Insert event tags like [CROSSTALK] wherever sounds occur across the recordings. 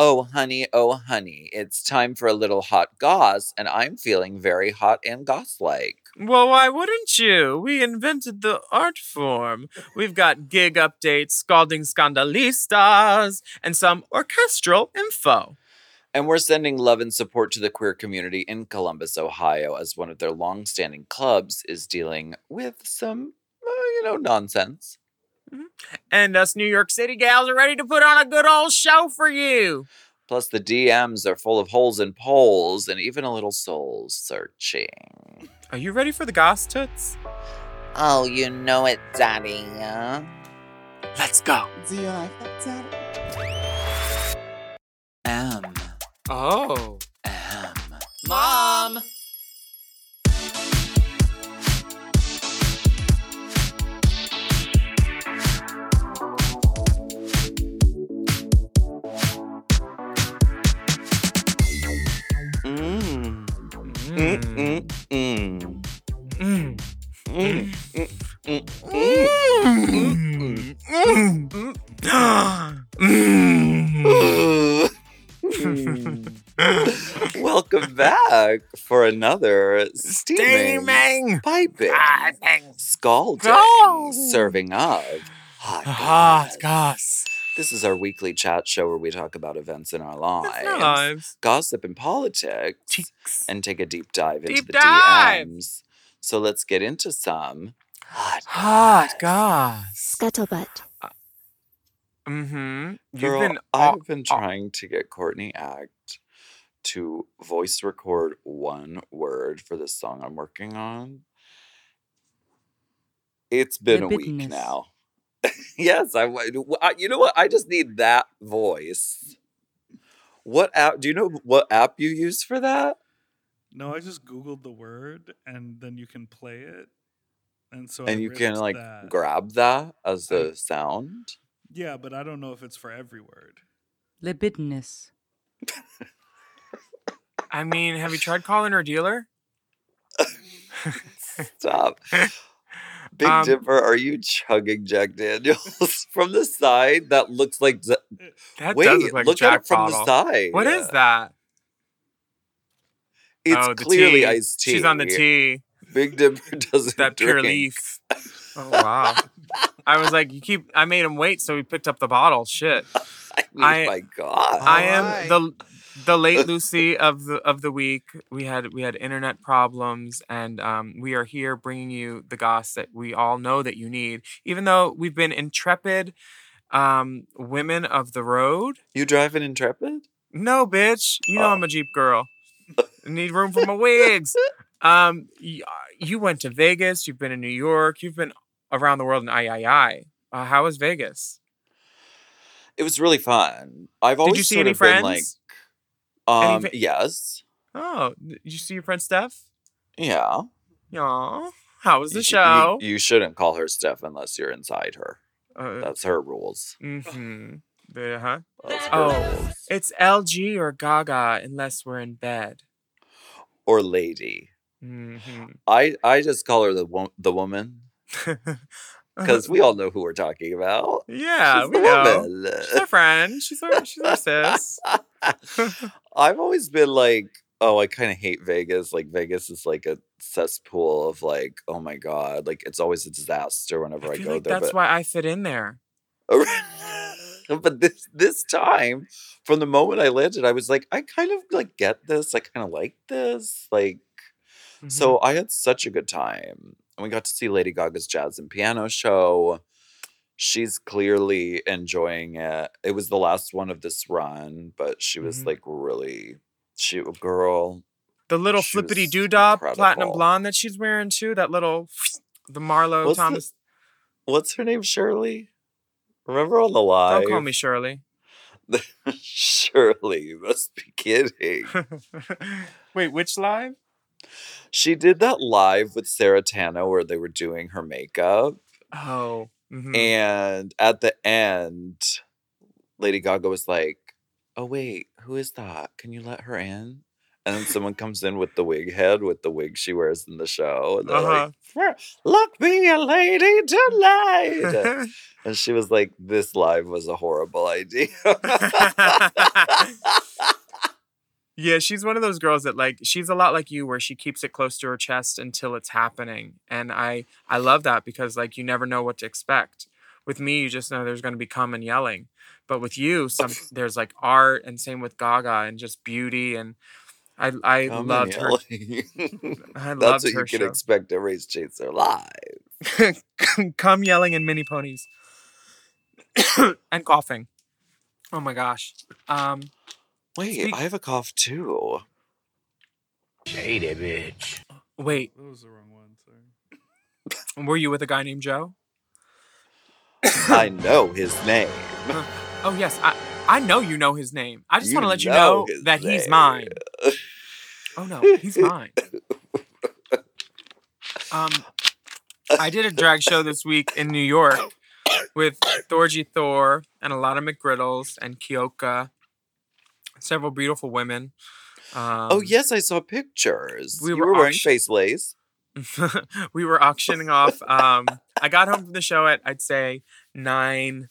Oh, honey, oh, honey, it's time for a little hot goss, and I'm feeling very hot and goss like. Well, why wouldn't you? We invented the art form. We've got gig updates, scalding scandalistas, and some orchestral info. And we're sending love and support to the queer community in Columbus, Ohio, as one of their long standing clubs is dealing with some, uh, you know, nonsense. And us New York City gals are ready to put on a good old show for you. Plus, the DMs are full of holes and poles and even a little soul searching. Are you ready for the goss toots? Oh, you know it, Daddy. Uh? Let's go. Do you like that, Daddy? M. Oh. M. Mom! Another steaming, Steaming. piping, Piping. scalding, Go. serving of hot [SIGHS] Hot goss. goss. This is our weekly chat show where we talk about events in our lives, lives. gossip and politics, Cheeks. and take a deep dive into Deep the dive. DMs. So let's get into some hot Hot goss. Scuttlebutt. Mm-hmm. You've Girl, been I've all- been all- trying to get Courtney Act to voice record one word for this song I'm working on. It's been a week now. [LAUGHS] yes, I, I. You know what? I just need that voice. What app? Do you know what app you use for that? No, I just googled the word and then you can play it, and so I and you can like that. grab that as I- the sound. Yeah, but I don't know if it's for every word. Libidinous. [LAUGHS] I mean, have you tried calling her dealer? [LAUGHS] Stop. [LAUGHS] Big Um, Dipper, are you chugging Jack Daniels [LAUGHS] from the side? That looks like. Z- That Wait, does look like a at Jack it from bottle. the side. What is that? It's oh, clearly tea. iced tea. She's on the tea. Big Dipper doesn't That pure drink. leaf. Oh wow. I was like, you keep. I made him wait, so he picked up the bottle. Shit. I mean, I- my God. I am the the late Lucy of the of the week. We had we had internet problems, and um, we are here bringing you the goss that we all know that you need. Even though we've been intrepid um, women of the road. you drive an Intrepid? No, bitch. You know Oh. I'm a Jeep girl. Need room for my wigs. [LAUGHS] Um, y- you went to Vegas. You've been in New York. You've been around the world in I I I. Uh, how was Vegas? It was really fun. I've always Did you see sort any of been friends? like, Any um, fa- yes, Oh, did you see your friend Steph? yeah. Aw, how was the You sh- show? You, you shouldn't call her Steph unless you're inside her. uh, That's her rules. mm-hmm. The, huh? Oh, rules. it's LG or Gaga unless we're in bed. Or lady. Mm-hmm. I I just call her the wo- the woman [LAUGHS] because we all know who we're talking about. yeah, She's we know. woman. She's our friend. She's our she's our sis. [LAUGHS] [LAUGHS] I've always been like, oh, I kind of hate Vegas. Like Vegas is like a cesspool of like, oh my god, like it's always a disaster whenever I, I go like there. that's but why I fit in there. [LAUGHS] but this this time, from the moment I landed, I was like, I kind of like get this. I kind of like this. Like, Mm-hmm. so I had such a good time. And we got to see Lady Gaga's jazz and piano show. She's clearly enjoying it. It was the last one of this run, but she was Mhm. like really she girl. the little flippity doodah platinum blonde that she's wearing too. That little [SNIFFS] the Marlo What's the- Thomas. What's her name? Shirley? Remember on the live? Don't call me Shirley. [LAUGHS] Shirley, you must be kidding. [LAUGHS] Wait, which live? She did that live with Sarah Tanno where they were doing her makeup. Oh. Mhm. And at the end, Lady Gaga was like, Oh, wait, who is that? Can you let her in? And then someone comes in with the wig head with the wig she wears in the show. And they're Uh-huh. like, Look me a lady tonight. [LAUGHS] and she was like, This live was a horrible idea. [LAUGHS] [LAUGHS] yeah, she's one of those girls that like she's a lot like you where she keeps it close to her chest until it's happening. And I I love that because like you never know what to expect. With me, you just know there's going to be cum and yelling. But with you, some there's like art and same with Gaga and just beauty and I I Come loved her. [LAUGHS] I That's what her you can expect at Race Chaser Live. [LAUGHS] Come yelling and mini ponies. [COUGHS] and coughing. Oh my gosh. Um Wait, Speak- I have a cough too. Shady bitch. Wait, That was the wrong one. Sorry. were you with a guy named Joe? I know his name. Oh yes, I I know you know his name. I just You want to let you know know his that he's name. mine. Oh no, he's [LAUGHS] mine. Um, I did a drag show this week in New York with Thorgy Thor and Alotta McGriddles and Kyoka, several beautiful women. Um, oh yes, I saw pictures. we you were were wearing auction- face lace. [LAUGHS] we were auctioning off. Um, I got home from the show at I'd say nine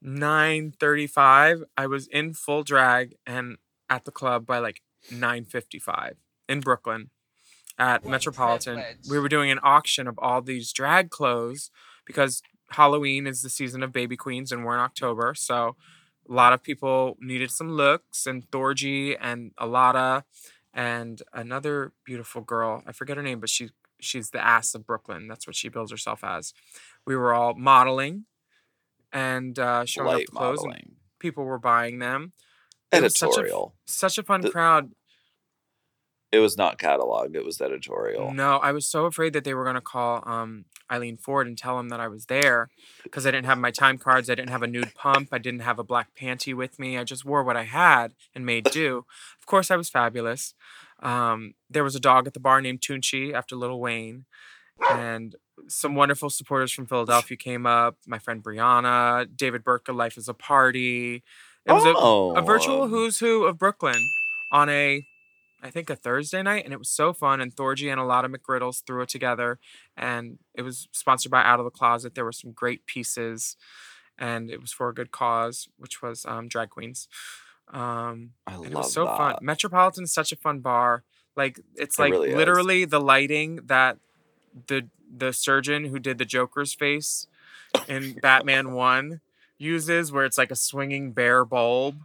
nine thirty five. I was in full drag and at the club by like nine fifty five in Brooklyn at Metropolitan. We were doing an auction of all these drag clothes because Halloween is the season of baby queens and we're in October, so a lot of people needed some looks and Thorgy and Alotta and another beautiful girl. I forget her name, but she she's the ass of Brooklyn. That's what she bills herself as. We were all modeling and uh, showing Light off the clothes, and people were buying them. It was such a Editorial. Such a fun The- crowd. It was not catalog. It was editorial. No, I was so afraid that they were going to call um, Eileen Ford and tell him that I was there because I didn't have my time cards. I didn't have a nude pump. I didn't have a black panty with me. I just wore what I had and made do. Of course, I was fabulous. Um, there was a dog at the bar named Tunechi after Little Wayne. And some wonderful supporters from Philadelphia came up. My friend Brianna, David Burke Life is a Party. It was a, a virtual Oh. who's who of Brooklyn on a I think a Thursday night, and it was so fun. And Thorgy and Alotta McGriddles threw it together, and it was sponsored by Out of the Closet. There were some great pieces, and it was for a good cause, which was um, drag queens. Um, I love it was so fun. Metropolitan is such a fun bar. Like it's It like really is. literally the lighting that the the surgeon who did the Joker's face [LAUGHS] in Batman One uses, where it's like a swinging bare bulb.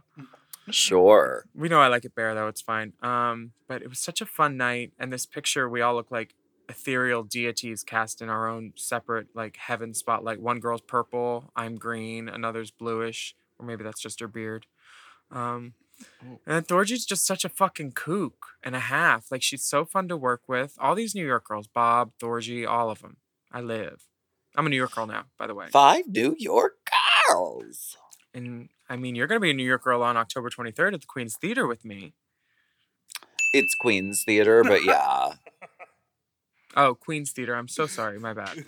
Sure. We know I like it bare though, it's fine. Um, but it was such a fun night, and this picture we all look like ethereal deities cast in our own separate like heaven spotlight. One girl's purple, I'm green, another's bluish, or maybe that's just her beard. Um, and Thorgy's just such a fucking kook and a half. Like she's so fun to work with. All these New York girls, Bob, Thorgy, all of them. I live. I'm a New York girl now, by the way. Five New York girls. And I mean, you're gonna be a New York girl on October 23rd at the Queen's Theater with me. It's Queen's Theater, but [LAUGHS] yeah. Oh, Queen's Theater. I'm so sorry. My bad.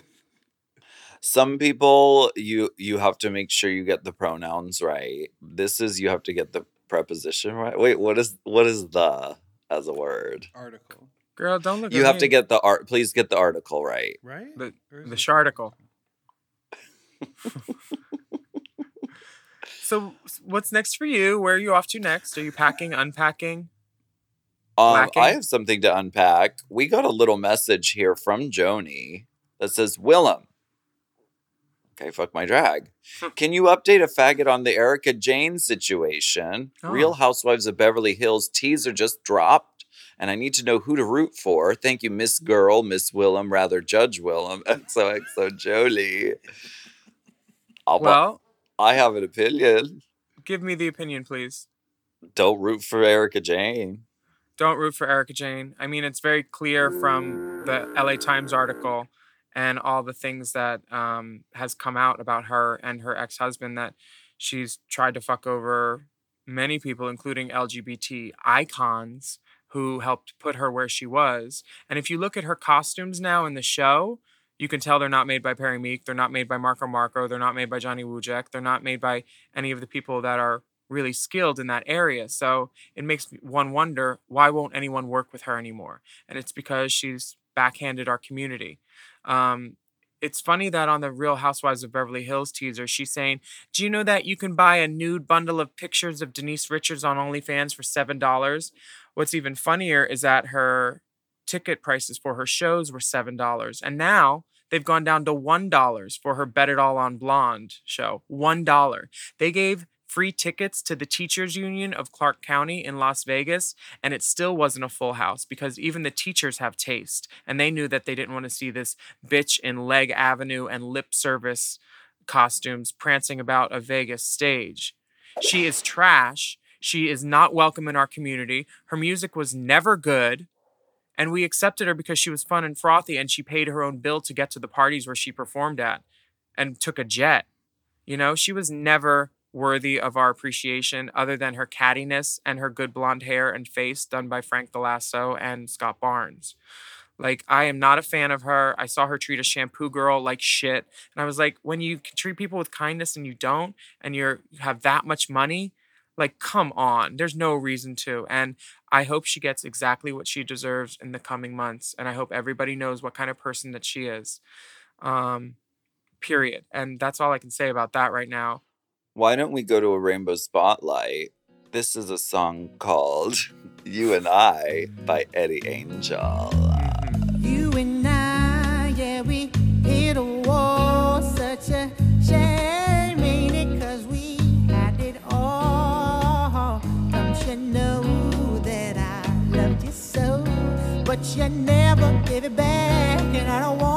Some people you you have to make sure you get the pronouns right. This is you have to get the preposition right. Wait, what is what is the as a word? Article, Girl, don't look at it. You at have me. to get the art please get the article right. right? the, the it- sharticle. [LAUGHS] so, what's next for you? Where are you off to next? Are you packing, unpacking? Um, I have something to unpack. We got a little message here from Joni that says, Willam, Okay, fuck my drag. Can you update a faggot on the Erika Jayne situation? Oh. Real Housewives of Beverly Hills teaser just dropped, and I need to know who to root for. Thank you, Miss Girl, Miss Willam, rather Judge Willam, [LAUGHS] XOXO Jolie. I'll- Well, I have an opinion. give me the opinion, please. Don't root for Erika Jayne. Don't root for Erika Jayne. I mean, it's very clear from the LA Times article and all the things that um, has come out about her and her ex-husband that she's tried to fuck over many people, including LGBT icons who helped put her where she was. And if you look at her costumes now in the show, you can tell they're not made by Perry Meek. They're not made by Marco Marco. They're not made by Johnny Wujek. They're not made by any of the people that are really skilled in that area. So it makes one wonder why won't anyone work with her anymore? And it's because she's backhanded our community. Um, it's funny that on the Real Housewives of Beverly Hills teaser, she's saying, Do you know that you can buy a nude bundle of pictures of Denise Richards on OnlyFans for $7? What's even funnier is that her ticket prices for her shows were $7. And now they've gone down to $1 for her Bet It All on Blonde show. $1. They gave free tickets to the teachers union of Clark County in Las Vegas and it still wasn't a full house because even the teachers have taste and they knew that they didn't want to see this bitch in leg avenue and lip service costumes prancing about a Vegas stage. She is trash. She is not welcome in our community. Her music was never good. And we accepted her because she was fun and frothy and she paid her own bill to get to the parties where she performed at and took a jet. You know, she was never worthy of our appreciation other than her cattiness and her good blonde hair and face done by Frank Galasso and Scott Barnes. Like, I am not a fan of her. I saw her treat a shampoo girl like shit. And I was like, when you treat people with kindness and you don't, and you're you have that much money, like, come on. There's no reason to. And I hope she gets exactly what she deserves in the coming months. And I hope everybody knows what kind of person that she is. Um, period. And that's all I can say about that right now. Why don't we go to a rainbow spotlight? This is a song called [LAUGHS] You and I by Eddie Angel. But you never give it back, and I don't want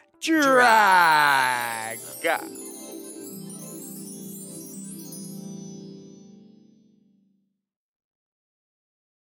drag.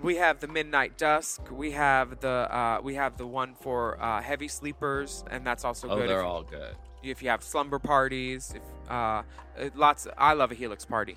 We have the Midnight Dusk. We have the uh, we have the one for uh, heavy sleepers, and that's also Oh, good. they're if, all good. if you have slumber parties. If uh, lots, I love a Helix party,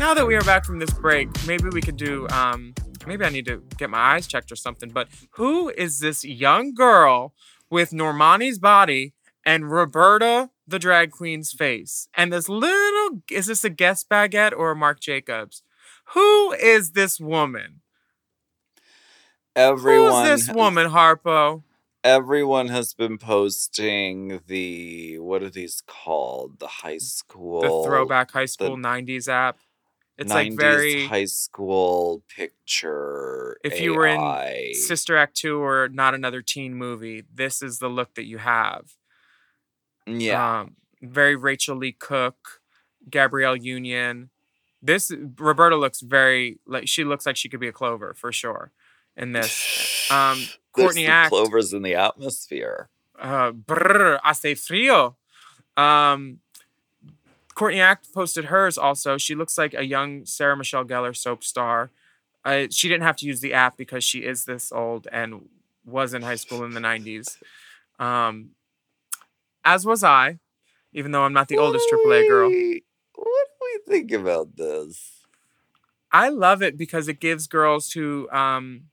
Now that we are back from this break, maybe we could do um maybe I need to get my eyes checked or something, but who is this young girl with Normani's body and Roberta the drag queen's face? And this little is this a guest baguette or a Marc Jacobs? Who is this woman? Everyone, Who's this woman, Harpo? everyone has been posting the what are these called? The high school, The throwback high school 90s app. It's 90s like very high school picture. if you were in Sister Act 2 or not another teen movie, this is the look that you have. yeah, Um, very Rachael Leigh Cook, Gabrielle Union. This Roberta looks very like she looks like she could be a Clover for sure in this. Um, [LAUGHS] Courtney Act. clovers in the atmosphere. Uh, brr, hace frío. Um, Courtney Act posted hers also. She looks like a young Sarah Michelle Gellar soap star. Uh, she didn't have to use the app because she is this old and was in high school in the 90s. Um, as was I, even though I'm not the oldest What do AAA girl. we- What do we think about this? I love it because it gives girls who um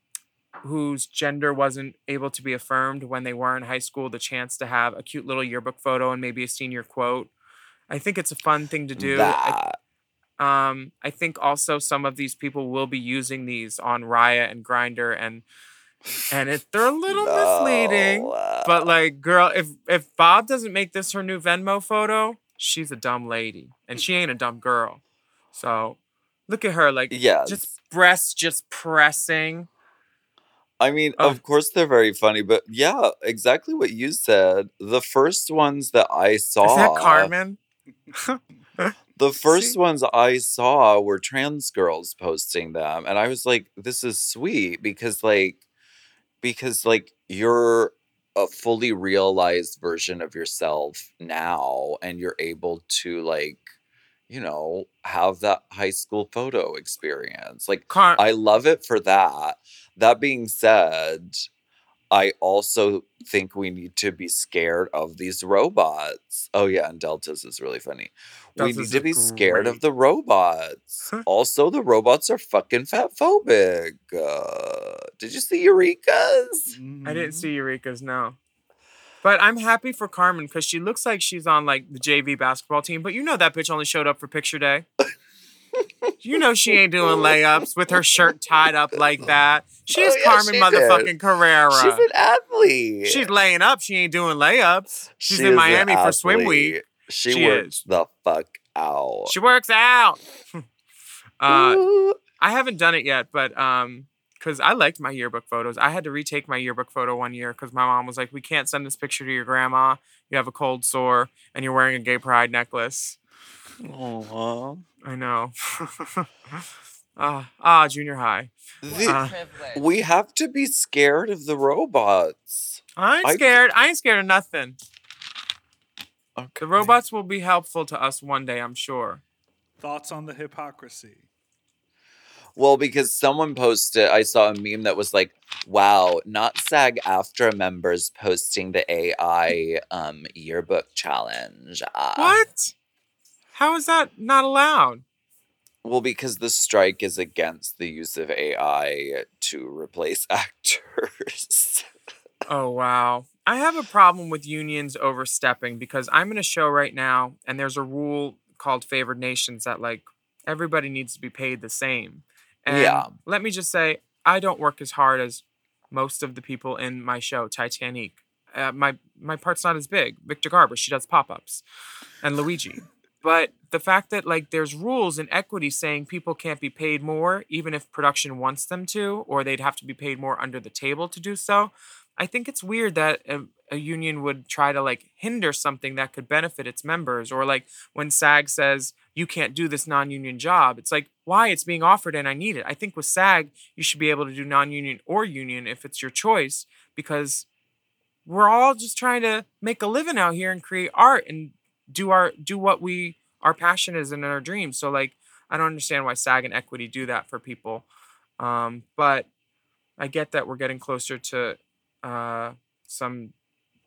whose gender wasn't able to be affirmed when they were in high school the chance to have a cute little yearbook photo and maybe a senior quote. I think it's a fun thing to do. I, um, I think also some of these people will be using these on Raya and Grindr and and it, they're a little misleading. No, uh, But like, girl, if if Bob doesn't make this her new Venmo photo, she's a dumb lady, and she ain't a dumb girl. So look at her, like, yes. just breasts just pressing. I mean, Oh. of course they're very funny, but yeah, exactly what you said. The first ones that I saw, Is that Carmen? The [LAUGHS] first See? ones I saw were trans girls posting them, and I was like, "This is sweet," because like, because like you're a fully realized version of yourself now, and you're able to like, you know, have that high school photo experience. Like, Car- I love it for that. That being said, I also think we need to be scared of these robots. Oh yeah, and Deltas is really funny. we need to be scared of the robots. also, the robots are fucking fat phobic. Uh, did you see Eureka's? I didn't see Eureka's no. But I'm happy for Carmen because she looks like she's on like the JV basketball team. But you know that bitch only showed up for picture day. You know she ain't doing layups with her shirt tied up like that. She's Oh, yeah, Carmen she motherfucking did. Carrera. She's an athlete. She's laying up. She ain't doing layups. She's She in Miami for swim week. She, She works is. the fuck out. She works out. [LAUGHS] uh, I haven't done it yet, but um, because I liked my yearbook photos. I had to retake my yearbook photo one year because my mom was like, "We can't send this picture to your grandma. You have a cold sore and you're wearing a gay pride necklace." Aw. I know. [LAUGHS] Ah, ah, junior high. The- Uh, we have to be scared of the robots. I ain't I- scared. I ain't scared of nothing. Okay. The robots will be helpful to us one day, I'm sure. Thoughts on the hypocrisy? Well, because someone posted, I saw a meme that was like, "Wow, not SAG-AFTRA members posting the AI um yearbook challenge." Ah. What? How is that not allowed? Well, because the strike is against the use of AI to replace [LAUGHS] actors. Oh, wow. I have a problem with unions overstepping because I'm in a show right now and there's a rule called favored nations that like everybody needs to be paid the same. And Yeah. let me just say, I don't work as hard as most of the people in my show, Titanic. Uh, my my part's not as big. Victor Garber, she does pop-ups, and Luigi. But the fact that like there's rules in equity saying people can't be paid more, even if production wants them to, or they'd have to be paid more under the table to do so. I think it's weird that a, a union would try to like hinder something that could benefit its members, or like when SAG says you can't do this non-union job, it's like why it's being offered and I need it. I think with SAG you should be able to do non-union or union if it's your choice because we're all just trying to make a living out here and create art and do our do what we our passion is and our dreams. So like I don't understand why SAG and equity do that for people. Um, but I get that we're getting closer to uh, some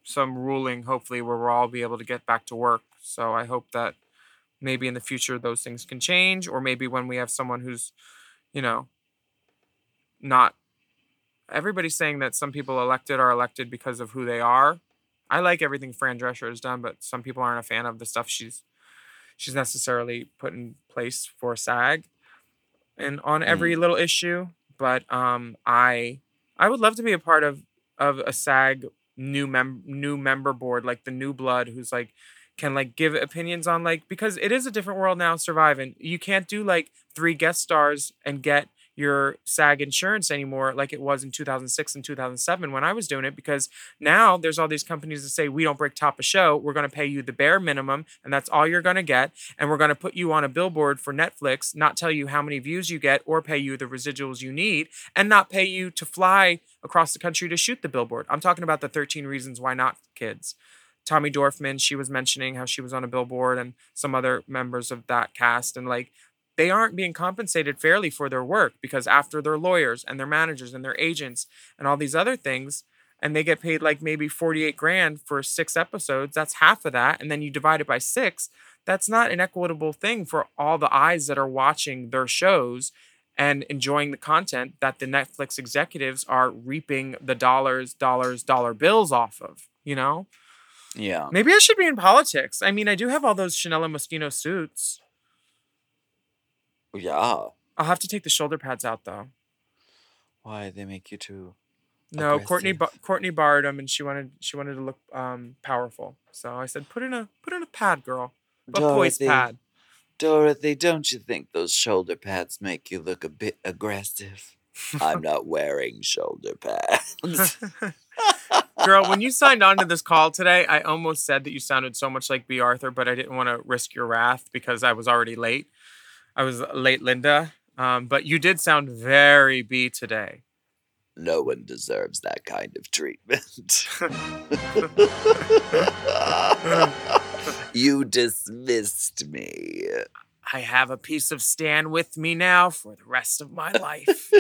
some ruling, hopefully, where we'll all be able to get back to work. So I hope that maybe in the future those things can change, or maybe when we have someone who's, you know, not. Everybody's saying that some people elected are elected because of who they are. I like everything Fran Drescher has done, but some people aren't a fan of the stuff she's she's necessarily put in place for SAG and on every little issue. But um, I I would love to be a part of of a SAG new mem new member board, like the new blood, who's like can like give opinions on like because it is a different world now surviving. You can't do like three guest stars and get your SAG insurance anymore like it was in 2006 and 2007 when I was doing it because now there's all these companies that say we don't break top a show we're going to pay you the bare minimum and that's all you're going to get and we're going to put you on a billboard for Netflix not tell you how many views you get or pay you the residuals you need and not pay you to fly across the country to shoot the billboard I'm talking about the 13 reasons why not kids Tommy Dorfman, she was mentioning how she was on a billboard and some other members of that cast. And like, they aren't being compensated fairly for their work because after their lawyers and their managers and their agents and all these other things, and they get paid like maybe 48 grand for six episodes, that's half of that. And then you divide it by six. That's not an equitable thing for all the eyes that are watching their shows and enjoying the content that the Netflix executives are reaping the dollars, dollars, dollar bills off of, you know? yeah. Maybe I should be in politics. I mean, I do have all those Chanel and Moschino suits. Yeah. I'll have to take the shoulder pads out though. Why they make you too? No, Courtney Ba- Courtney borrowed them, and she wanted she wanted to look um powerful. So I said, put in a put in a pad, girl, a poise pad. Dorothy, don't you think those shoulder pads make you look a bit aggressive? I'm [LAUGHS] not wearing shoulder pads. [LAUGHS] Girl, when you signed on to this call today, I almost said that you sounded so much like Bea Arthur, but I didn't want to risk your wrath because I was already late. I was late, Linda. Um, but you did sound very Bea today. no one deserves that kind of treatment. [LAUGHS] you dismissed me. I have a piece of Stan with me now for the rest of my life.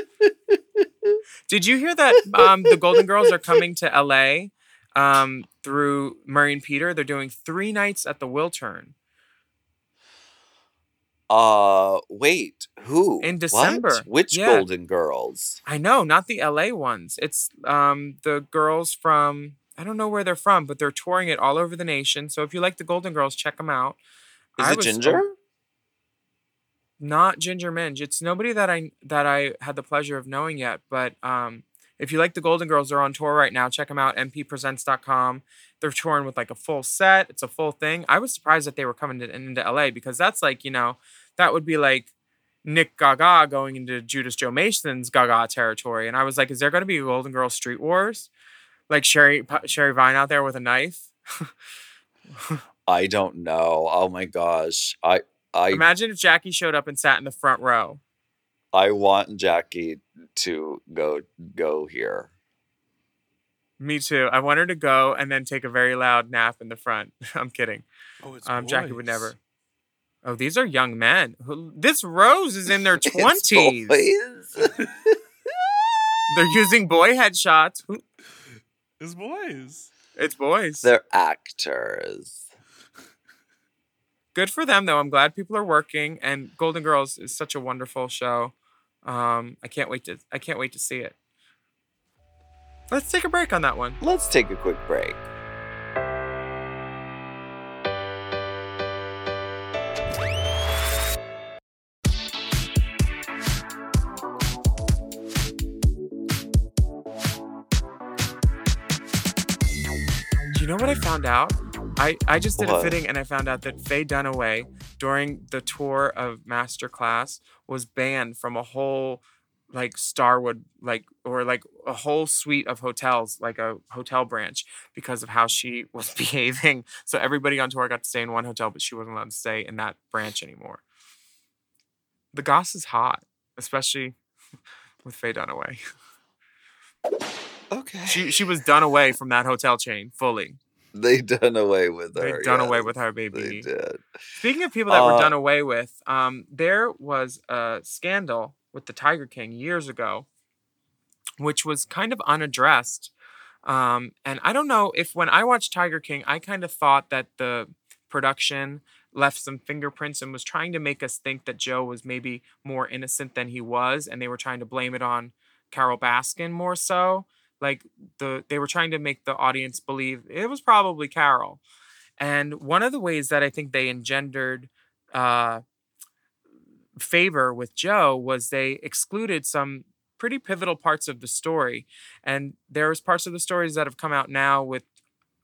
Did you hear that um, the Golden Girls are coming to LA um, through Murray and Peter? They're doing three nights at the Wiltern. Uh, wait, who? In What? December. Which Yeah. Golden Girls? I know, not the LA ones. It's um, the girls from, I don't know where they're from, but they're touring it all over the nation. So if you like the Golden Girls, check them out. Is I it Ginger? not Ginger Minge. It's nobody that I that I had the pleasure of knowing yet. But um, if you like the Golden Girls, they're on tour right now. Check them out. mppresents.com. They're touring with like a full set. It's a full thing. I was surprised that they were coming to, into LA because that's like you know that would be like Nick Gaga going into Judas Joe Mason's Gaga territory, and I was like, is there going to be a Golden Girls Street Wars? Like Sherry Sherry Vine out there with a knife? I don't know. Oh my gosh. I I Imagine if Jackie showed up and sat in the front row. I want Jackie to go go here. Me too. I want her to go and then take a very loud nap in the front. [LAUGHS] I'm kidding. Oh, it's Um, Jackie would never. Oh, these are young men. This Rose is in their [LAUGHS] It's twenties. boys. [LAUGHS] They're using boy headshots. It's boys. It's boys. They're actors. Good for them, though. I'm glad people are working, and Golden Girls is such a wonderful show. Um, I can't wait to. I can't wait to see it. Let's take a break on that one. Let's take a quick break. I found out? I, I just did a fitting and I found out that Faye Dunaway during the tour of Masterclass was banned from a whole like Starwood like or like a whole suite of hotels like a hotel branch because of how she was [LAUGHS] behaving. So everybody on tour got to stay in one hotel, but she wasn't allowed to stay in that branch anymore. The goss is hot, especially [LAUGHS] with Faye Dunaway. Okay. She she was done away from that hotel chain fully. [LAUGHS] they done away with her. They done away with her, baby. They did. Speaking of people that were Uh, done away with, um, there was a scandal with the Tiger King years ago, which was kind of unaddressed. Um, and I don't know if when I watched Tiger King, I kind of thought that the production left some fingerprints and was trying to make us think that Joe was maybe more innocent than he was, and they were trying to blame it on Carole Baskin more so. Like the they were trying to make the audience believe it was probably Carole. And one of the ways that I think they engendered uh, favor with Joe was they excluded some pretty pivotal parts of the story. And there's parts of the stories that have come out now with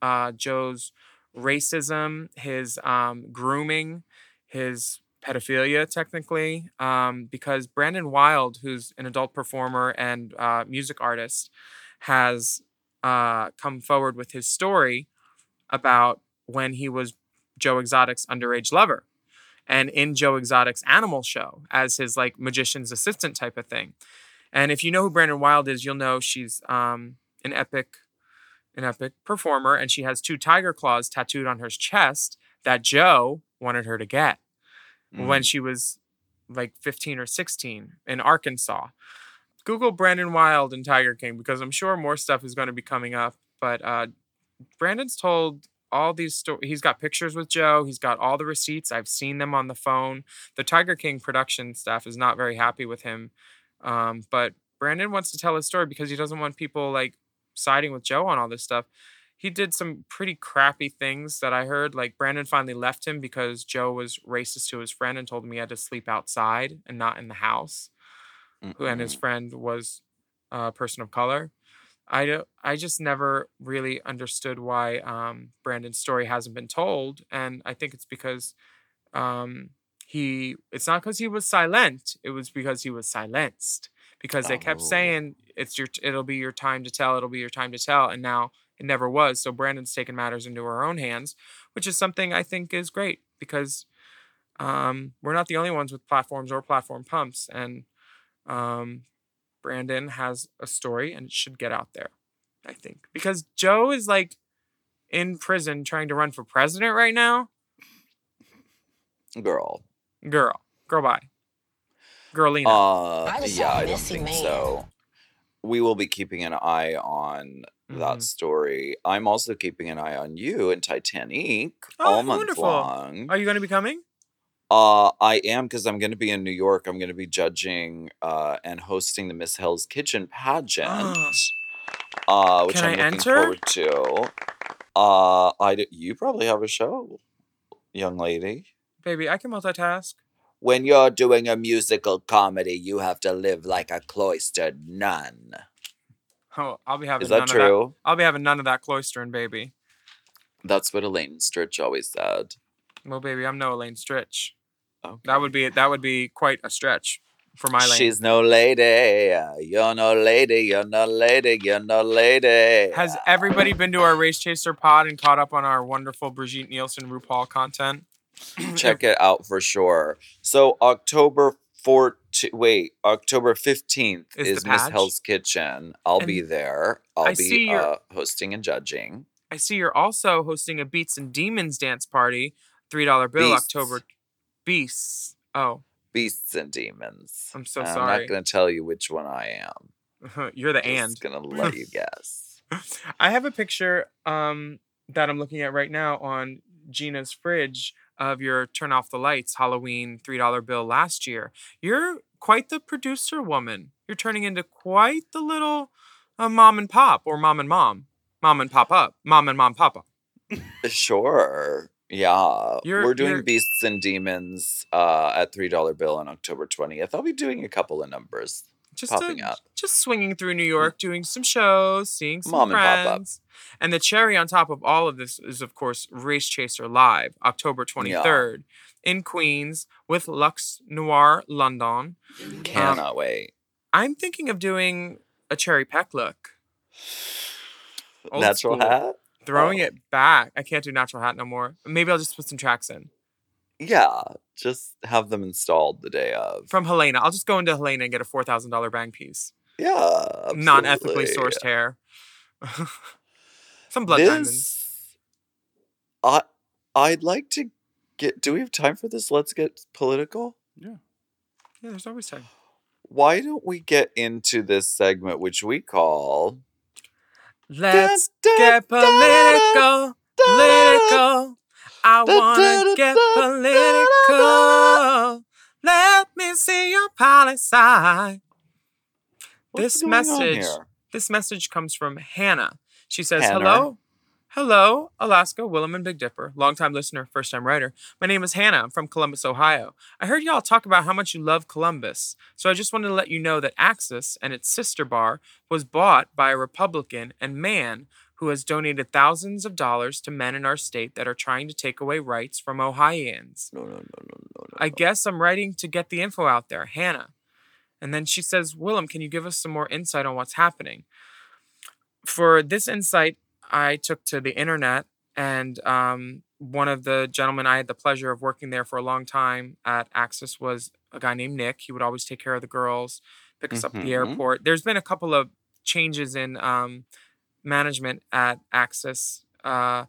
uh, Joe's racism, his um, grooming, his pedophilia, technically, um, because Brandon Wilde, who's an adult performer and uh, music artist, has uh, come forward with his story about when he was Joe Exotic's underage lover and in Joe Exotic's animal show as his like magician's assistant type of thing. And if you know who Brandon Wilde is, you'll know she's um, an epic, an epic performer, and she has two tiger claws tattooed on her chest that Joe wanted her to get when she was like 15 or 16 in Arkansas. Google Brandon Wilde and Tiger King because I'm sure more stuff is going to be coming up. But uh, Brandon's told all these stories. He's got pictures with Joe. He's got all the receipts. I've seen them on the phone. The Tiger King production staff is not very happy with him. Um, but Brandon wants to tell his story because he doesn't want people like siding with Joe on all this stuff. He did some pretty crappy things that I heard. Like Brandon finally left him because Joe was racist to his friend and told him he had to sleep outside and not in the house. Who and his friend was a person of color. I don't, I just never really understood why um, Brandon's story hasn't been told, and I think it's because um, he. It's not because he was silent; it was because he was silenced. Because they kept Oh. saying it's your, it'll be your time to tell, it'll be your time to tell, and now it never was. So Brandon's taken matters into her own hands, which is something I think is great because um, we're not the only ones with platforms or platform pumps, and um, Brandon has a story and it should get out there. I think because Joe is like in prison trying to run for president right now. Girl. Girl, girl, bye, girlina. Uh, I was yeah, a I don't think man. so. We will be keeping an eye on that Mhm. story. I'm also keeping an eye on you and Titanic Oh, all month wonderful. long. Are you going to be coming? Uh, I am because I'm going to be in New York. I'm going to be judging uh, and hosting the Miss Hell's Kitchen pageant, uh, which Can I'm I looking enter? forward to. Uh, I d- you probably have a show, young lady. Baby, I can multitask. When you're doing a musical comedy, you have to live like a cloistered nun. Oh, I'll be having Is none that of true? I'll be having none of that cloistering, baby. That's what Elaine Stritch always said. Well, baby, I'm no Elaine Stritch. That would be that would be quite a stretch for my lane. She's no lady. You're no lady. You're no lady. You're no lady. Has everybody been to our Race Chaser pod and caught up on our wonderful Brigitte Nielsen RuPaul content? [CLEARS THROAT] Check it out for sure. So October 14th, wait, October 15th Is is, Miss? Hell's Kitchen. I'll be there. I'll I be your- uh, hosting and judging. I see you're also hosting a Beats and Demons dance party, three dollar bill, Beasts. October. Beasts. Oh, Beasts and Demons. I'm so And I'm not going to tell you which one I am. [LAUGHS] you're the and I'm and. going to let you [LAUGHS] guess. I have a picture um that I'm looking at right now on Gina's fridge of your turn off the lights Halloween three dollar bill last year. You're quite the producer woman. You're turning into quite the little uh, mom and pop or mom and mom, mom and pop up, mom and mom papa. [LAUGHS] Sure. Yeah. You're- We're doing Beasts and Demons uh, at $3 bill on October 20th. I'll be doing a couple of numbers. Just Popping uh, up. just swinging through New York, doing some shows, seeing some Mom and pop up. friends. And the cherry on top of all of this is, of course, Race Chaser Live, October 23rd in Queens with Lux Noir London. Cannot wait. I'm thinking of doing a cherry peck look. Old Natural school. hat? Oh. Throwing Oh. it back. I can't do natural hat no more. Maybe I'll just put some tracks in. Yeah. Just have them installed the day of. From Helena. I'll just go into Helena and get a $4,000 bang piece. yeah. Non ethically sourced hair. [LAUGHS] some blood diamonds. I, I'd like to get. Do we have time for this? Let's get political. Yeah. Yeah, there's always time. Why don't we get into this segment, which we call Let's get political, political. I wanna get political. Let me see your policy. This message, this message comes from Hannah. She says, Hannah. "Hello, hello, Alaska, Willam, and Big Dipper. Longtime listener, first time writer. My name is Hannah. I'm from Columbus, Ohio. I heard y'all talk about how much you love Columbus, so I just wanted to let you know that Axis and its sister bar was bought by a Republican and man." Who has donated thousands of dollars to men in our state that are trying to take away rights from Ohioans? No, no, no, no, no, no. I guess I'm writing to get the info out there, Hannah. And then she says, Willam, can you give us some more insight on what's happening? For this insight, I took to the internet, and um, one of the gentlemen I had the pleasure of working there for a long time at Axis was a guy named Nick. He would always take care of the girls, pick us up at the Mhm. airport. There's been a couple of changes in um, management at Axis. Uh,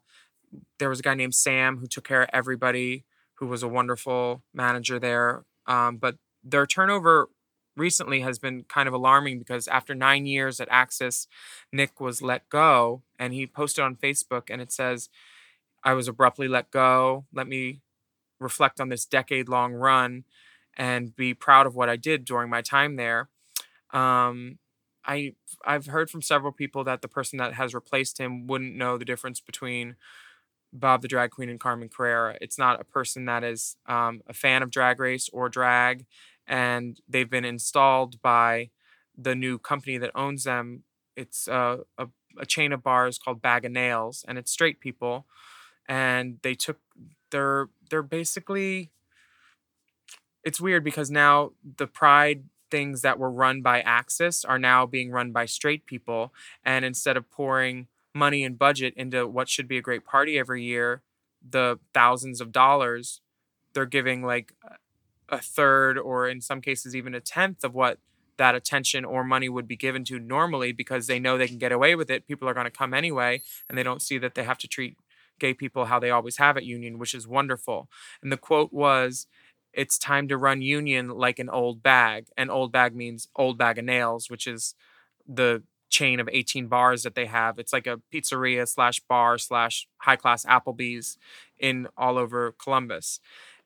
there was a guy named Sam who took care of everybody, who was a wonderful manager there. Um, but their turnover recently has been kind of alarming because after nine years at Axis, Nick was let go, and he posted on Facebook, and it says, "I was abruptly let go. Let me reflect on this decade-long run, and be proud of what I did during my time there." Um, I I've heard from several people that the person that has replaced him wouldn't know the difference between Bob the Drag Queen and Carmen Carrera. It's not a person that is um, a fan of Drag Race or drag, and they've been installed by the new company that owns them. It's uh, a a chain of bars called Bag of Nails, and it's straight people, and they took they're they're basically it's weird because now the pride things that were run by Axis are now being run by straight people. And instead of pouring money and budget into what should be a great party every year, the thousands of dollars, they're giving like a third or in some cases even a tenth of what that attention or money would be given to normally because they know they can get away with it. People are going to come anyway, and they don't see that they have to treat gay people how they always have at Union, which is wonderful. And the quote was, it's time to run union like an old bag. And old bag means old bag of nails, which is the chain of 18 bars that they have. It's like a pizzeria slash bar slash high class Applebee's in all over Columbus.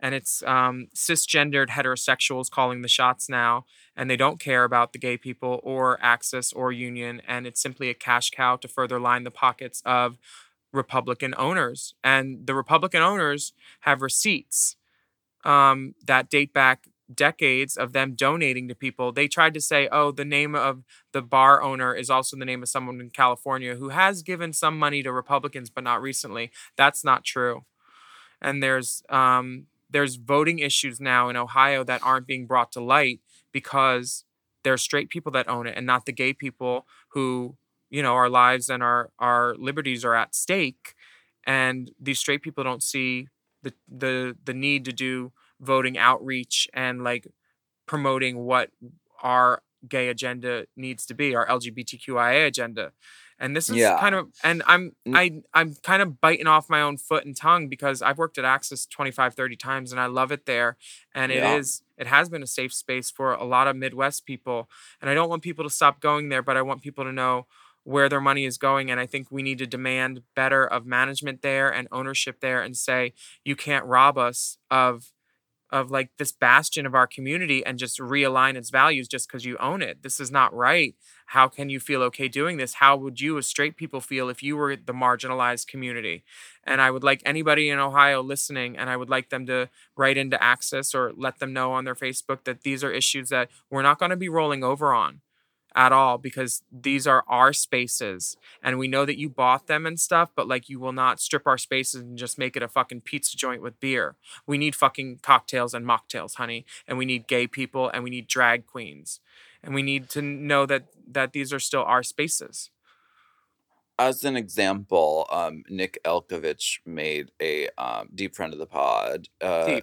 And it's um, cisgendered heterosexuals calling the shots now, and they don't care about the gay people or Axis or Union. And it's simply a cash cow to further line the pockets of Republican owners. And the Republican owners have receipts um, that date back decades of them donating to people. They tried to say, oh, the name of the bar owner is also the name of someone in California who has given some money to Republicans, but not recently. That's not true. And there's um, there's voting issues now in Ohio that aren't being brought to light because there are straight people that own it and not the gay people who, you know, our lives and our our liberties are at stake. And these straight people don't see the the the need to do voting outreach and like promoting what our gay agenda needs to be, our LGBTQIA agenda. And this is Yeah. kind of and I'm I I'm kind of biting off my own foot and tongue because I've worked at Axis 25 30 times and I love it there and it Yeah. is it has been a safe space for a lot of Midwest people and I don't want people to stop going there but I want people to know where their money is going and I think we need to demand better of management there and ownership there and say you can't rob us of of like this bastion of our community and just realign its values just because you own it. This is not right. How can you feel okay doing this? How would you, as straight people, feel if you were the marginalized community? And I would like anybody in Ohio listening, and I would like them to write into Axis or let them know on their Facebook that these are issues that we're not going to be rolling over on at all because these are our spaces and we know that you bought them and stuff but like you will not strip our spaces and just make it a fucking pizza joint with beer we need fucking cocktails and mocktails honey and we need gay people and we need drag queens and we need to know that that these are still our spaces As an example, um, Nick Elkovich made a um, deep friend of the pod, uh,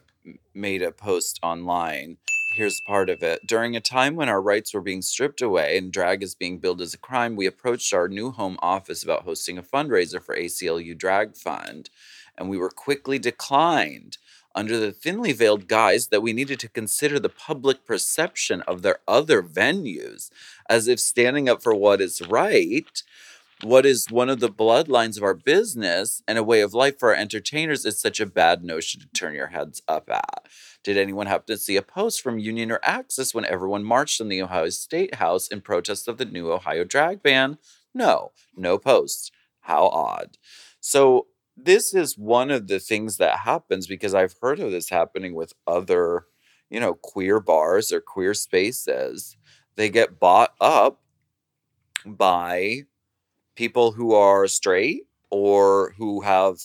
made a post online. Here's part of it. During a time when our rights were being stripped away and drag is being billed as a crime, we approached our new home office about hosting a fundraiser for ACLU Drag Fund, and we were quickly declined under the thinly veiled guise that we needed to consider the public perception of their other venues, as if standing up for what is right what is one of the bloodlines of our business and a way of life for our entertainers is such a bad notion to turn your heads up at. Did anyone happen to see a post from Union or Axis when everyone marched in the Ohio State House in protest of the new Ohio drag ban? No, no post. How odd. So, this is one of the things that happens because I've heard of this happening with other, you know, queer bars or queer spaces. They get bought up by people who are straight or who have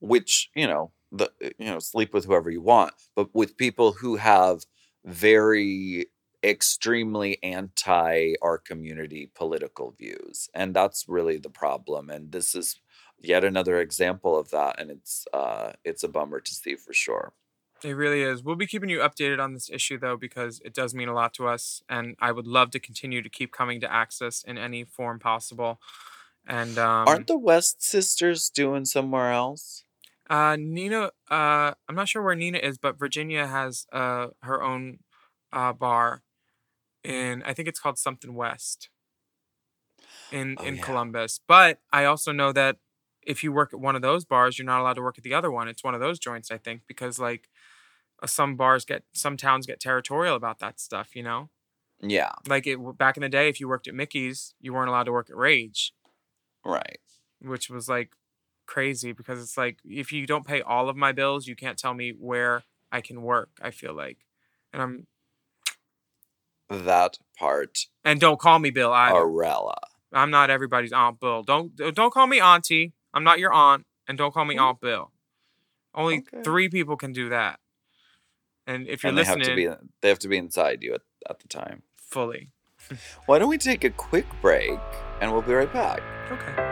which you know the you know sleep with whoever you want but with people who have very extremely anti our community political views and that's really the problem and this is yet another example of that and it's uh it's a bummer to see for sure It really is. We'll be keeping you updated on this issue though, because it does mean a lot to us, and I would love to continue to keep coming to Axis in any form possible. And um, aren't the west sisters doing somewhere else uh, Nina, uh, I'm not sure where Nina is, but Virginia has uh her own uh bar and I think it's called something West in Oh, in yeah. Columbus. But I also know that if you work at one of those bars, you're not allowed to work at the other one. It's one of those joints, I think, because like uh, some bars get some towns get territorial about that stuff, you know? yeah Like it back in the day if you worked at Mickey's, you weren't allowed to work at Rage, right which was like crazy because it's like if you don't pay all of my bills, you can't tell me where I can work, I feel like. And I'm that part and don't call me Bill either. Arella. I'm not everybody's Aunt Bill. Don't uh, don't call me Auntie. I'm not your aunt, and don't call me mm-hmm. Aunt Bill. Only Okay. three people can do that. And if you're and they listening, have to be they have to be inside you at, at the time. fully Why don't we take a quick break and we'll be right back. okay.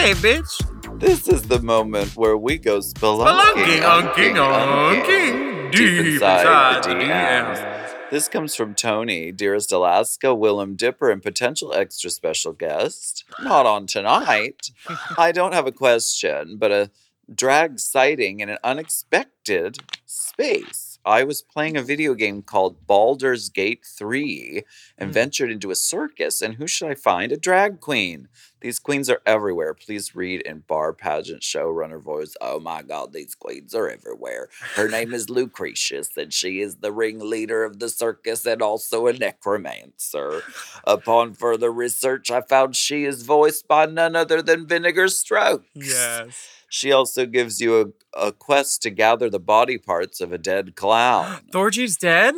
Get in the cave, bitch. This is the moment where we go spelunking, Spelunking on King on deep inside the the DMs. This comes from Tony, dearest Alaska, Willam Dipper, and potential extra special guest. Not on tonight. [LAUGHS] I don't have a question, but a drag sighting in an unexpected space. I was playing a video game called Baldur's Gate 3 and Mm. ventured into a circus. And who should I find? A drag queen. These queens are everywhere. Please read in bar pageant showrunner voice. Oh my God, these queens are everywhere. Her [LAUGHS] name is Lucretious, and she is the ringleader of the circus and also a necromancer. Upon further research, I found she is voiced by none other than Vinegar Strokes. Yes. She also gives you a, a quest to gather the body parts of a dead clown. [GASPS] Thorgy's dead?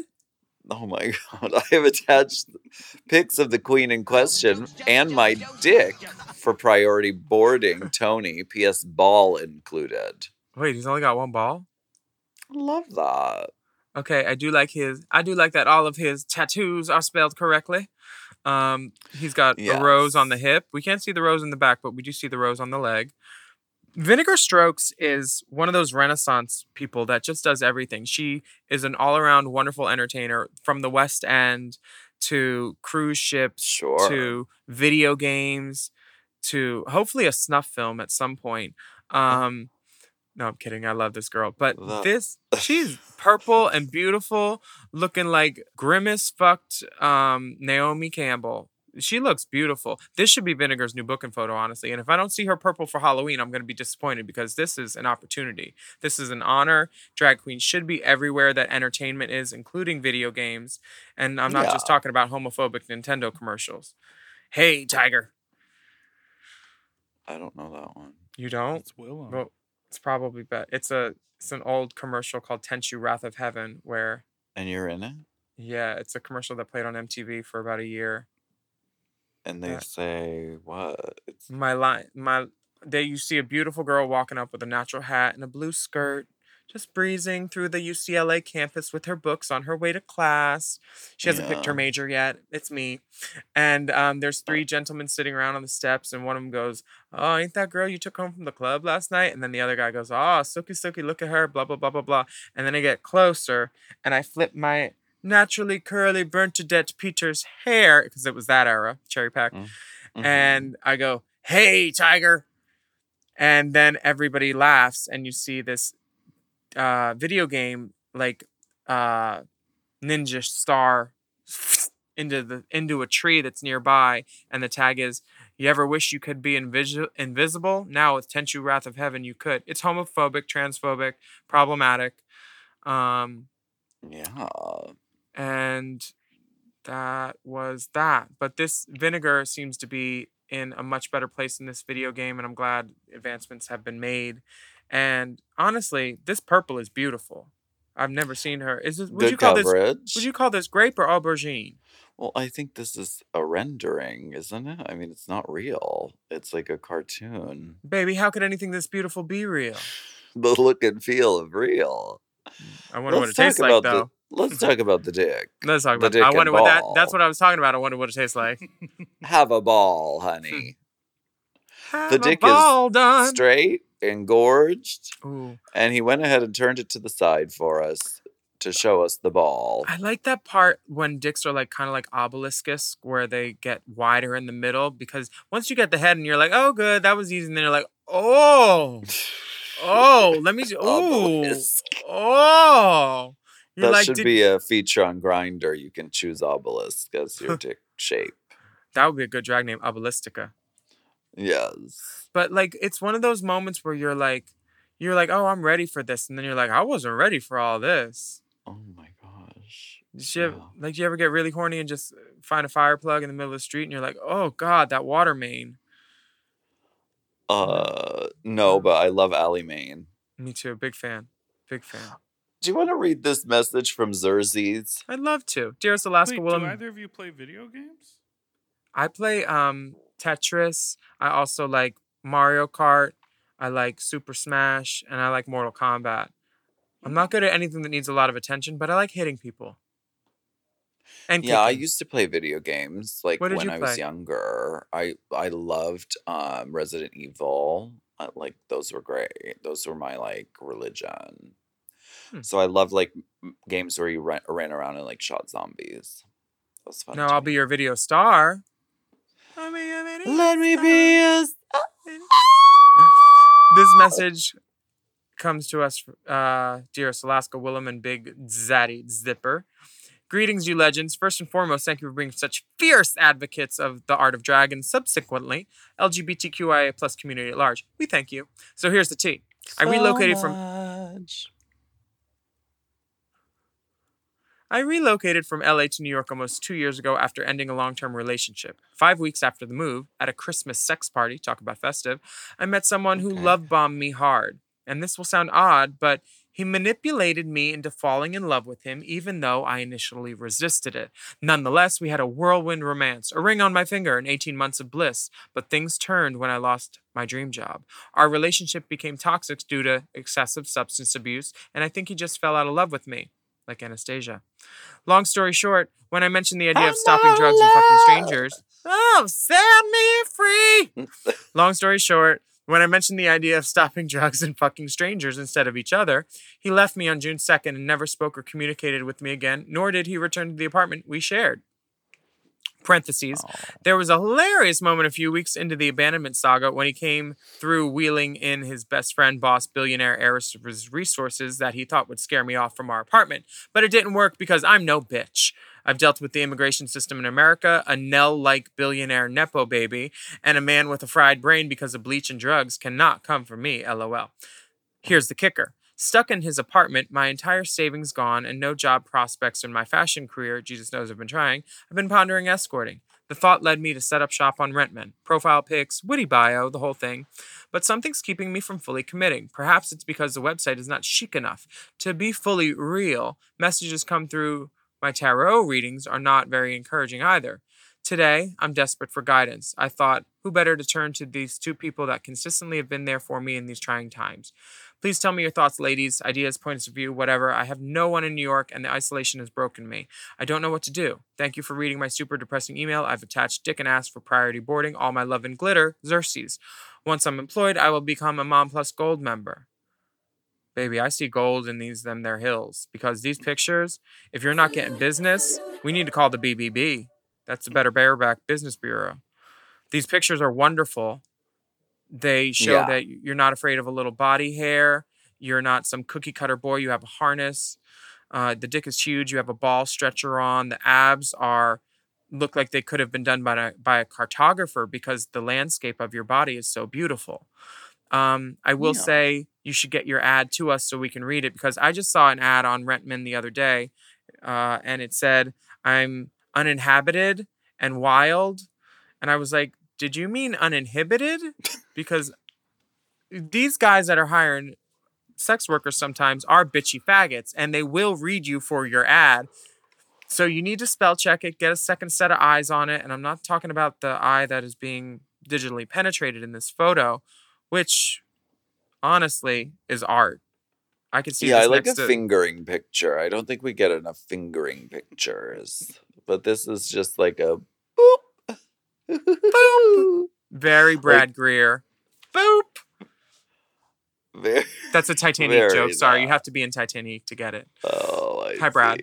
Oh my [LAUGHS] god, I have attached pics of the queen in question and my dick for priority boarding. [LAUGHS] Tony, P.S. ball included. Wait, he's only got one ball? I love that. Okay, I do like his I do like that all of his tattoos are spelled correctly. Um he's got a rose on the hip. We can't see the rose in the back, but we do see the rose on the leg. Vinegar Strokes is one of those renaissance people that just does everything. She is an all-around wonderful entertainer from the West End to cruise ships Sure. to video games to hopefully a snuff film at some point. Um no, I'm kidding. I love this girl. But The- this she's [LAUGHS] purple and beautiful, looking like grimace fucked um Naomi Campbell. She looks beautiful. This should be Vinegar's new book and photo, honestly. And if I don't see her purple for Halloween, I'm going to be disappointed because this is an opportunity. This is an honor. Drag queens should be everywhere that entertainment is, including video games. And I'm not just talking about homophobic Nintendo commercials. Hey, Tiger. I don't know that one. You don't? It's Willow. Well, it's probably bet. It's a it's an old commercial called Tenchu Wrath of Heaven where And you're in it? yeah, it's a commercial that played on MTV for about a year. And they Yeah. say what? It's My line my they you see a beautiful girl walking up with a natural hat and a blue skirt, just breezing through the UCLA campus with her books on her way to class. She hasn't picked her major yet. It's me. And um, there's three gentlemen sitting around on the steps, and one of them goes, Oh, ain't that girl you took home from the club last night? And then the other guy goes, Oh, Silky Silky, look at her, blah, blah, blah, blah, blah. And then I get closer and I flip my naturally curly, burnt to death Peter's hair, because it was that era, cherry pack. Mhm. And I go, Hey, Tiger. And then everybody laughs, and you see this uh, video game like uh, ninja star [SNIFFS] into the into a tree that's nearby, and the tag is "You ever wish you could be invisi- invisible? Now with Tenchu Wrath of Heaven, you could." It's homophobic, transphobic, problematic, um, yeah. And that was that. But this vinegar seems to be in a much better place in this video game, and I'm glad advancements have been made. And honestly, this purple is beautiful. I've never seen her. Is this, would Good you call this would you call this grape or aubergine? Well, I think this is a rendering, isn't it? I mean, it's not real. It's like a cartoon. Baby, how could anything this beautiful be real? [SIGHS] The look and feel of real. I wonder what it Let's tastes like though. the let's talk about the dick. Let's talk about the dick I and wonder what that that's what I was talking about. I wonder what it tastes like. [LAUGHS] [LAUGHS] Have a ball, honey. Have a dick is done. Straight, engorged, Ooh. and he went ahead and turned it to the side for us to show us the ball. I like that part when dicks are like kind of like obeliscus, where they get wider in the middle. Because once you get the head and you're like, oh, good, that was easy. And then you're like, oh, [LAUGHS] oh, let me, see. ooh, oh. You're that like, should did- be a feature on Grindr. You can choose obelisk as your [LAUGHS] dick shape. that would be a good drag name, obelistica. Yes. But like, it's one of those moments where you're like, you're like, oh, I'm ready for this, and then you're like, I wasn't ready for all this. Oh my gosh. Did you ever, like, do you ever get really horny and just find a fire plug in the middle of the street, and you're like, oh God, that water main. Uh, no, but I love Alley Main. Me too, big fan, big fan. Do you want to read this message from Xerxes? I'd love to. Dearest Alaska Wait, Willam, do either of you play video games? I play um Tetris. I also like Mario Kart. I like Super Smash and I like Mortal Kombat. I'm not good at anything that needs a lot of attention, but I like hitting people. And Yeah, I used to play video games like when I was younger. I I loved um Resident Evil. I, like those were great. Those were my like religion. Hmm. So I love like games where you ran, ran around and like shot zombies. That was fun. Now I'll be your video star. I'll be your video Let me be a This message comes to us, uh, dearest Alaska Willam and Big Zaddy Zipper. Greetings, you legends. First and foremost, thank you for being such fierce advocates of the art of drag and subsequently LGBTQIA plus community at large. We thank you. So here's the tea. I relocated from from. I relocated from LA to New York almost two years ago after ending a long term relationship. Five weeks after the move, at a Christmas sex party, talk about festive, I met someone who Okay. love bombed me hard. And this will sound odd, but he manipulated me into falling in love with him, even though I initially resisted it. Nonetheless, we had a whirlwind romance, a ring on my finger, and 18 months of bliss. But things turned when I lost my dream job. Our relationship became toxic due to excessive substance abuse, and I think he just fell out of love with me, like Anastasia. Long story short, when I mentioned the idea of stopping drugs and fucking strangers, oh, set me free. [LAUGHS] Long story short, when I mentioned the idea of stopping drugs and fucking strangers instead of each other, he left me on June 2nd and never spoke or communicated with me again, nor did he return to the apartment we shared. Parentheses. There was a hilarious moment a few weeks into the abandonment saga when he came through wheeling in his best friend, boss, billionaire heiress of his resources that he thought would scare me off from our apartment. But it didn't work because I'm no bitch. I've dealt with the immigration system in America, a Nell like billionaire Nepo baby, and a man with a fried brain because of bleach and drugs cannot come for me, lol. Here's the kicker. Stuck in his apartment, my entire savings gone, and no job prospects in my fashion career, Jesus knows I've been trying, I've been pondering escorting. The thought led me to set up shop on Rentman. Profile pics, witty bio, the whole thing. But something's keeping me from fully committing. Perhaps it's because the website is not chic enough. To be fully real, messages come through my tarot readings are not very encouraging either. Today, I'm desperate for guidance. I thought, who better to turn to these two people that consistently have been there for me in these trying times? Please tell me your thoughts, ladies, ideas, points of view, whatever. I have no one in New York, and the isolation has broken me. I don't know what to do. Thank you for reading my super depressing email. I've attached dick and ass for priority boarding. All my love and glitter, Xerxes. Once I'm employed, I will become a Mom Plus Gold member. Baby, I see gold in these them their hills because these pictures, if you're not getting business, we need to call the BBB. That's the Better Bareback Business Bureau. These pictures are wonderful. They show Yeah. that you're not afraid of a little body hair. You're not some cookie cutter boy. You have a harness. Uh, the dick is huge. You have a ball stretcher on. The abs are look like they could have been done by a, by a cartographer because the landscape of your body is so beautiful. Um, I will Yeah. say you should get your ad to us so we can read it because I just saw an ad on Rentman the other day, uh, and it said I'm uninhabited and wild, and I was like, "Did you mean uninhibited?" Because these guys that are hiring sex workers sometimes are bitchy faggots, and they will read you for your ad. So you need to spell check it, get a second set of eyes on it, and I'm not talking about the eye that is being digitally penetrated in this photo, which honestly is art. I can see yeah, I like a to- fingering picture. I don't think we get enough fingering pictures, but this is just like a boop. very Brad Greer. Boop. Very, That's a Titanic joke. Sorry, you have to be in Titanic to get it. oh, I Hi, Brad.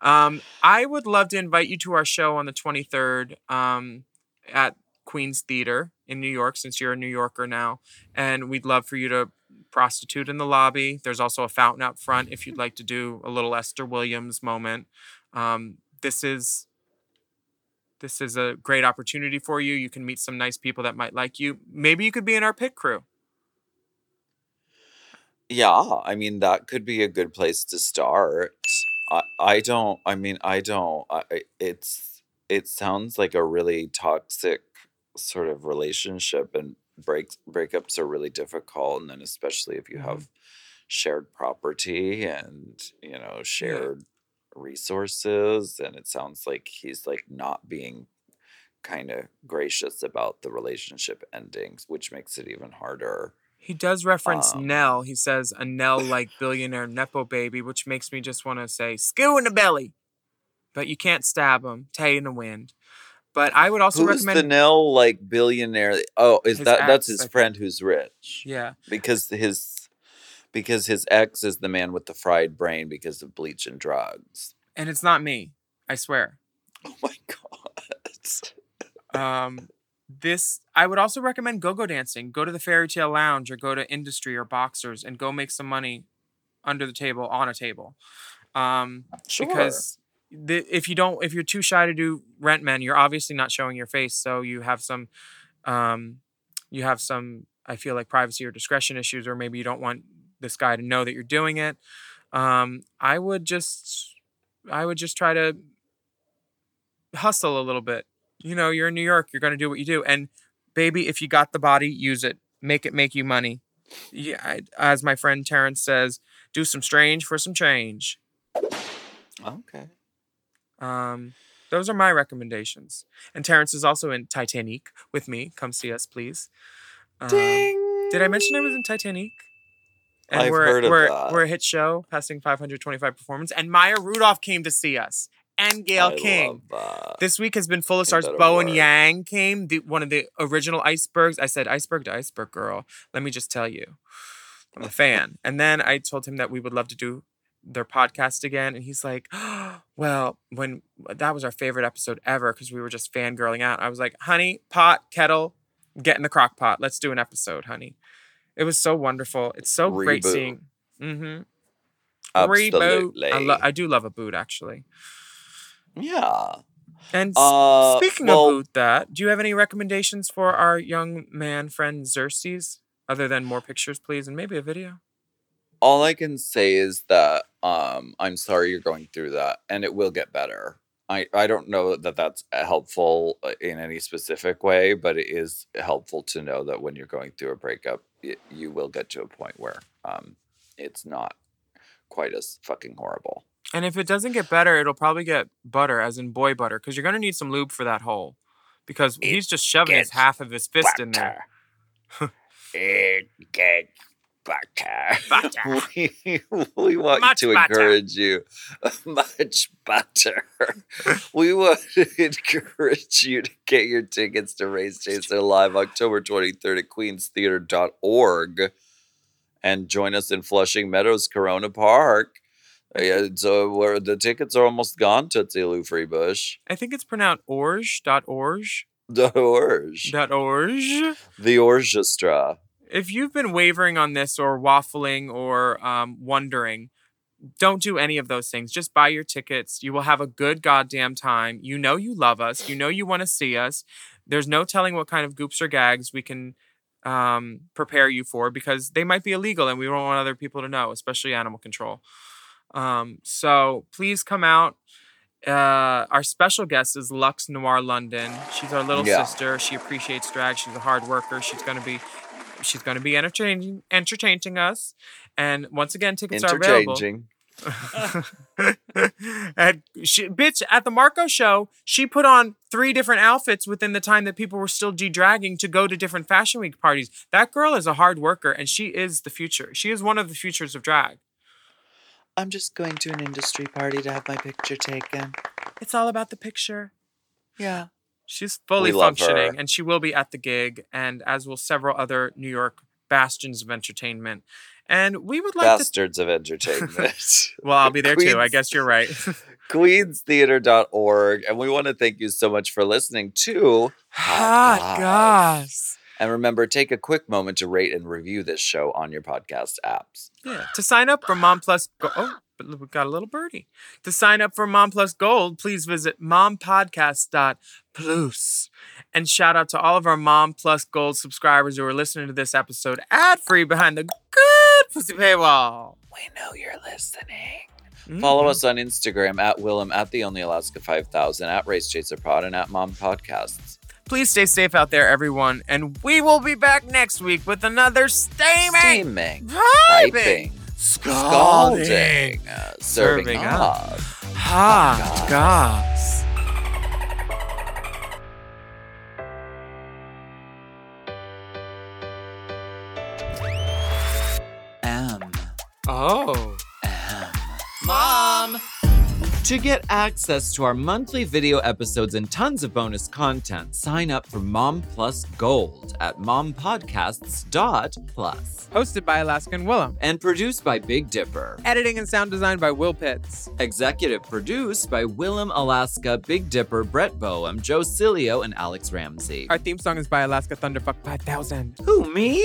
Um, I would love to invite you to our show on the 23rd um, at Queens Theatre in New York, since you're a New Yorker now. And we'd love for you to prostitute in the lobby. There's also a fountain out front if you'd like to do a little Esther Williams moment. Um, this is this is a great opportunity for you. You can meet some nice people that might like you. Maybe you could be in our pit crew. Yeah, I mean that could be a good place to start. I I don't. I mean I don't. I, it's it sounds like a really toxic sort of relationship, and breaks breakups are really difficult, and then especially if you Mhm. have shared property and you know shared resources, and it sounds like he's like not being kind of gracious about the relationship endings, which makes it even harder. He does reference Um, Nell. He says a Nell like billionaire Nepo baby, which makes me just want to say skew in the belly. But you can't stab him, tay in the wind. But I would also Who's the recommend. Nell like billionaire? Oh, is that that's his friend who's rich? yeah. Because his because his ex is the man with the fried brain because of bleach and drugs. And it's not me. I swear. Oh my god. Um, this I would also recommend go-go dancing. Go to the Fairy Tale Lounge or go to Industry or Boxers and go make some money under the table on a table. Um, Sure. because the, if you don't if you're too shy to do rent men you're obviously not showing your face so you have some um you have some i feel like privacy or discretion issues or maybe you don't want this guy to know that you're doing it um i would just I would just try to hustle a little bit. You know, you're in New York, you're going to do what you do. And baby, if you got the body, use it. Make it make you money. Yeah, I, as my friend Terrence says, do some strange for some change. Okay. Um, those are my recommendations. And Terrence is also in Titanic with me. Come see us, please. Um, Ding. Did I mention I was in Titanic? And I've we're, heard of we're, that. we're a hit show, passing 525 performance. And Maya Rudolph came to see us. And Gayle I King. This week has been full of stars. Bo and? Yang came, the, one of the original icebergs. I said, iceberg to iceberg, girl. Let me just tell you, I'm a [LAUGHS] fan. And then I told him that we would love to do their podcast again. And he's like, [GASPS] well, when that was our favorite episode ever because we were just fangirling out. I was like, honey, pot, kettle, get in the crock pot. Let's do an episode, honey. It was so wonderful. It's so great seeing. Mm-hmm. Absolutely. I, lo- I do love a boot, actually. yeah. And Uh, speaking well- of boot that, do you have any recommendations for our young man friend Xerxes? Other than more pictures, please, and maybe a video. All I can say is that um, I'm sorry you're going through that, and it will get better. I, I don't know that that's helpful uh, in any specific way, but it is helpful to know that when you're going through a breakup, y you will get to a point where um, it's not quite as fucking horrible. And if it doesn't get better, it'll probably get butter, as in boy butter, because you're gonna need some lube for that hole. Because he's just shoving his half of his fist in there. it gets butter. [LAUGHS] We, we want Much to encourage you. [LAUGHS] Much butter. we want to [LAUGHS] encourage you to get your tickets to Race Chaser Live October 23rd at queenstheatre.org and join us in Flushing Meadows, Corona Park. Yeah, so where the tickets are almost gone, Tootsie Lou Freebush. I think it's pronounced orge dot orge The Orge. dot orge. The Orchestra. If you've been wavering on this or waffling or um, wondering, don't do any of those things. Just buy your tickets. You will have a good goddamn time. You know you love us. You know you want to see us. There's no telling what kind of goops or gags we can um, prepare you for because they might be illegal and we don't want other people to know, especially animal control. Um, so please come out. Uh, our special guest is Lux Noir London. She's our little Yeah. sister. She appreciates drag. She's a hard worker. She's gonna be, she's gonna be entertaining, entertaining us. And once again, tickets are available. Interchanging. [LAUGHS] and she, bitch, at the Marco show, she put on three different outfits within the time that people were still de-dragging to go to different fashion week parties. That girl is a hard worker, and she is the future. She is one of the futures of drag. I'm just going to an industry party to have my picture taken. It's all about the picture. Yeah. She's fully We functioning, and she will be at the gig, and as will several other New York bastions of entertainment. And we would like to. Bastards of entertainment. [LAUGHS] Well, I'll be there too. I guess you're right. [LAUGHS] queenstheatre.org. And we want to thank you so much for listening to Hot Goss. goss. And remember, take a quick moment to rate and review this show on your podcast apps. Yeah. To sign up for Mom Plus Go- Oh, we got a little birdie. To sign up for Mom Plus Gold, please visit mompodcast.plus. And shout out to all of our Mom Plus Gold subscribers who are listening to this episode ad free behind the good pussy paywall. We know you're listening. Follow Mhm. us on Instagram at Willam, at the Only Alaska 5000, at Race Chaser Pod, and at Mom Podcasts. Please stay safe out there, everyone. And we will be back next week with another steaming, Steaming, piping, piping, scalding, scalding, uh, serving Serving up. up. hot goss. M. Oh. M. Mom! To get access to our monthly video episodes and tons of bonus content, sign up for Mom Plus Gold at mompodcasts.plus. Hosted by Alaskan Willam. And produced by Big Dipper. Editing and sound design by Will Pitts. Executive produced by Willam Alaska, Big Dipper, Brett Boehm, Joe Cilio, and Alex Ramsey. Our theme song is by Alaska Thunderfuck 5000. Who, me?